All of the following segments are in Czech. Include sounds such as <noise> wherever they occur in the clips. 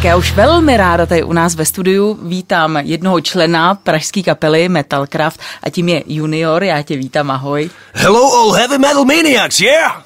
Tak já už velmi ráda tady u nás ve studiu vítám jednoho člena pražské kapely Metalcraft a tím je Junior. Já tě vítám, ahoj. Hello, all heavy metal maniacs, yeah!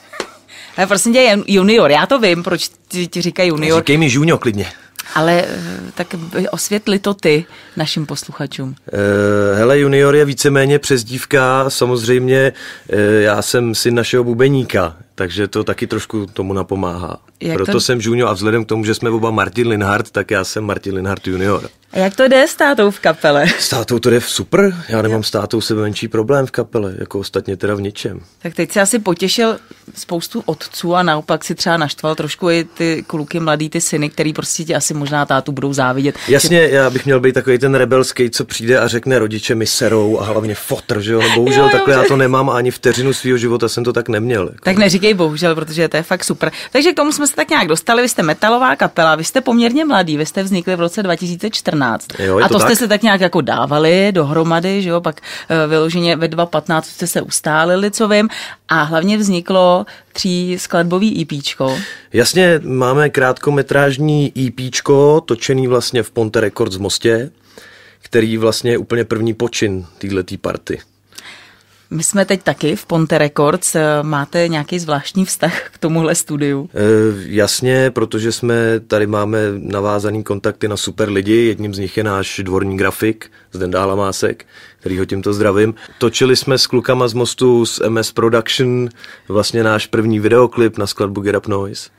Ale prosím tě, Junior, já to vím, proč ti, ti říkají Junior. Říkej mi Junior klidně. Ale eh, tak osvětli to ty našim posluchačům. Uh, hele, Junior je víceméně přezdívka, samozřejmě uh, já jsem syn našeho bubeníka, takže to taky trošku tomu napomáhá. Jak Proto to... jsem junior a vzhledem k tomu, že jsme oba Martin Linhardt, tak já jsem Martin Linhardt junior. A jak to jde s tátou v kapele? S tátou to jde super, já nemám s tátou sebe menší problém v kapele, jako ostatně teda v ničem. Tak teď si asi potěšil spoustu otců a naopak si třeba naštval trošku i ty kluky mladý, ty syny, který prostě ti asi možná tátu budou závidět. Jasně, já bych měl být takový ten rebelský, co přijde a řekne rodiče mi serou a hlavně fotr, že jo, no bohužel jo, jo, takhle já to nemám ani vteřinu svého života jsem to tak neměl. Jako. Tak neříkej bohužel, protože to je fakt super. Takže k tomu jsme se tak nějak dostali, vy jste metalová kapela, vy jste poměrně mladý, vy jste vznikli v roce 2014. Jo, a to, to jste se tak nějak jako dávali dohromady, že jo, pak uh, vyloženě ve 2015 jste se ustálili, co vím, a hlavně vzniklo tří skladbový EPčko. Jasně, máme krátkometrážní EPčko, točený vlastně v Ponte Records v Mostě, který vlastně je úplně první počin této party. My jsme teď taky v Ponte Records. Máte nějaký zvláštní vztah k tomuhle studiu? E, jasně, protože jsme tady máme navázaný kontakty na super lidi. Jedním z nich je náš dvorní grafik Zdendála Másek, který ho tímto zdravím. Točili jsme s klukama z Mostu z MS Production vlastně náš první videoklip na skladbu Get Up Noise.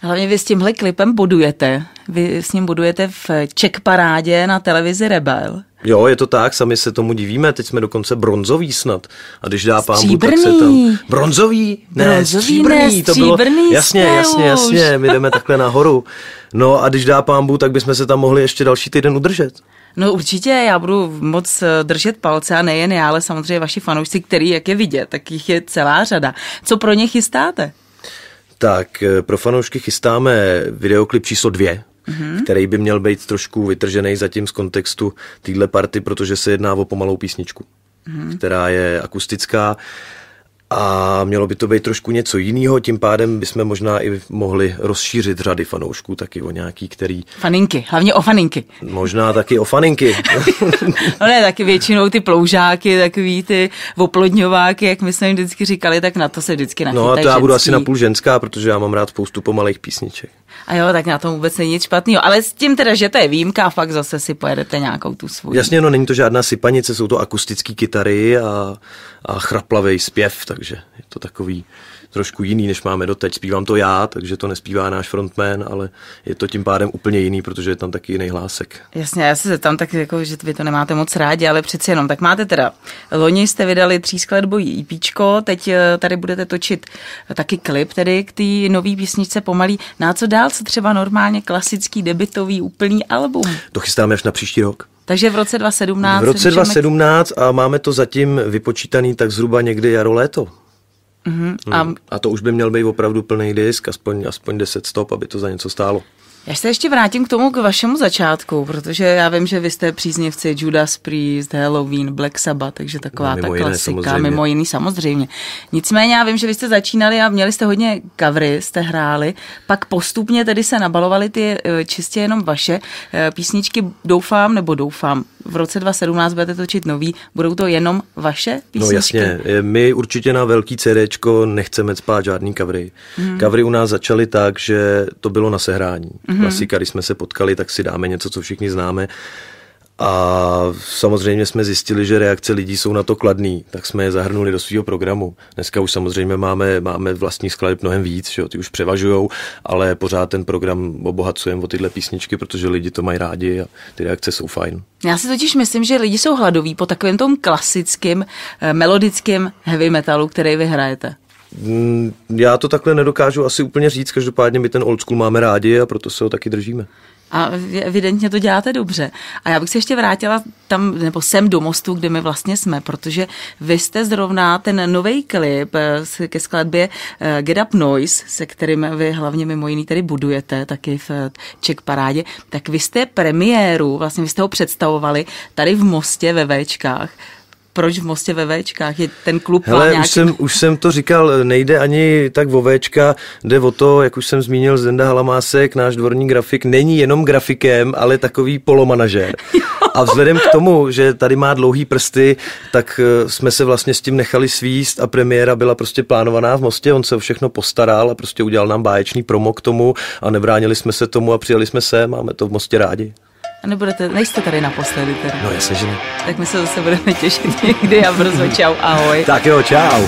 Hlavně vy s tímhle klipem budujete. Vy s ním budujete v Czech parádě na televizi Rebel. Jo, je to tak, sami se tomu divíme, teď jsme dokonce bronzový snad. A když dá pán tak se tam... Bronzový? Ne, bronzový, stříbrný, ne, to bylo... Jasně, jasně, jasně, my jdeme takhle nahoru. No a když dá pán tak bychom se tam mohli ještě další týden udržet. No určitě, já budu moc držet palce a nejen já, ale samozřejmě vaši fanoušci, který, jak je vidět, tak jich je celá řada. Co pro ně chystáte? Tak pro fanoušky chystáme videoklip číslo dvě, mm-hmm. který by měl být trošku vytržený zatím z kontextu téhle party, protože se jedná o pomalou písničku, mm-hmm. která je akustická a mělo by to být trošku něco jiného, tím pádem bychom možná i mohli rozšířit řady fanoušků taky o nějaký, který... Faninky, hlavně o faninky. Možná taky o faninky. <laughs> no ne, taky většinou ty ploužáky, takový ty oplodňováky, jak my jsme jim vždycky říkali, tak na to se vždycky nachytají No a to já ženský. budu asi napůl ženská, protože já mám rád spoustu pomalých písniček. A jo, tak na tom vůbec není nic špatného. Ale s tím teda, že to je výjimka, fakt zase si pojedete nějakou tu svou. Jasně, no není to žádná sypanice, jsou to akustické kytary a, a chraplavý zpěv, takže je to takový trošku jiný, než máme doteď. Zpívám to já, takže to nespívá náš frontman, ale je to tím pádem úplně jiný, protože je tam taky jiný hlásek. Jasně, já se zeptám tak, jako, že vy to nemáte moc rádi, ale přeci jenom. Tak máte teda, loni jste vydali třískladbový EPčko, teď eh, tady budete točit taky klip tedy k té nový písničce pomalý. Na co dál, co třeba normálně klasický debitový úplný album? To chystáme až na příští rok. Takže v roce 2017. V roce 2017 a máme to zatím vypočítaný tak zhruba někdy jaro léto. Mm-hmm. A... a to už by měl být opravdu plný disk, aspoň, aspoň 10 stop, aby to za něco stálo. Já se ještě vrátím k tomu, k vašemu začátku, protože já vím, že vy jste příznivci Judas Priest, Halloween, Black Sabbath, takže taková no, ta jiné, klasika, samozřejmě. mimo jiný samozřejmě. Nicméně já vím, že vy jste začínali a měli jste hodně covery, jste hráli, pak postupně tedy se nabalovaly ty eh, čistě jenom vaše eh, písničky, doufám, nebo doufám, v roce 2017 budete točit nový, budou to jenom vaše písničky? No jasně, my určitě na velký CDčko nechceme spát žádný covery. Mm. Covery u nás začaly tak, že to bylo na sehrání. Mm. Klasika, když jsme se potkali, tak si dáme něco, co všichni známe. A samozřejmě jsme zjistili, že reakce lidí jsou na to kladný, tak jsme je zahrnuli do svého programu. Dneska už samozřejmě máme, máme vlastní skladeb mnohem víc, že jo, ty už převažují, ale pořád ten program obohacujeme o tyhle písničky, protože lidi to mají rádi a ty reakce jsou fajn. Já si totiž myslím, že lidi jsou hladoví po takovém tom klasickém, melodickém heavy metalu, který vy hrajete. Já to takhle nedokážu asi úplně říct, každopádně my ten old school máme rádi a proto se ho taky držíme. A evidentně to děláte dobře. A já bych se ještě vrátila tam, nebo sem do mostu, kde my vlastně jsme, protože vy jste zrovna ten nový klip ke skladbě Get Up Noise, se kterým vy hlavně mimo jiný tady budujete, taky v Czech parádě, tak vy jste premiéru, vlastně vy jste ho představovali tady v Mostě ve Včkách proč v Mostě ve Véčkách? Je ten klub Hele, nějaký... už, jsem, už jsem to říkal, nejde ani tak o Véčka, jde o to, jak už jsem zmínil, Zenda Halamásek, náš dvorní grafik, není jenom grafikem, ale takový polomanažer. A vzhledem k tomu, že tady má dlouhý prsty, tak eh, jsme se vlastně s tím nechali svíst a premiéra byla prostě plánovaná v Mostě, on se o všechno postaral a prostě udělal nám báječný promo k tomu a nebránili jsme se tomu a přijeli jsme se, máme to v Mostě rádi. A nebudete, nejste tady naposledy teda. No jasně, že ne. Tak my se zase budeme těšit <laughs> někdy a brzo. Čau, ahoj. Tak jo, čau.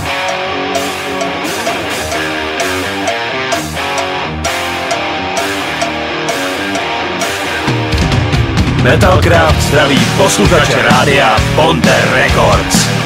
Metalcraft zdraví posluchače rádia Ponte Records.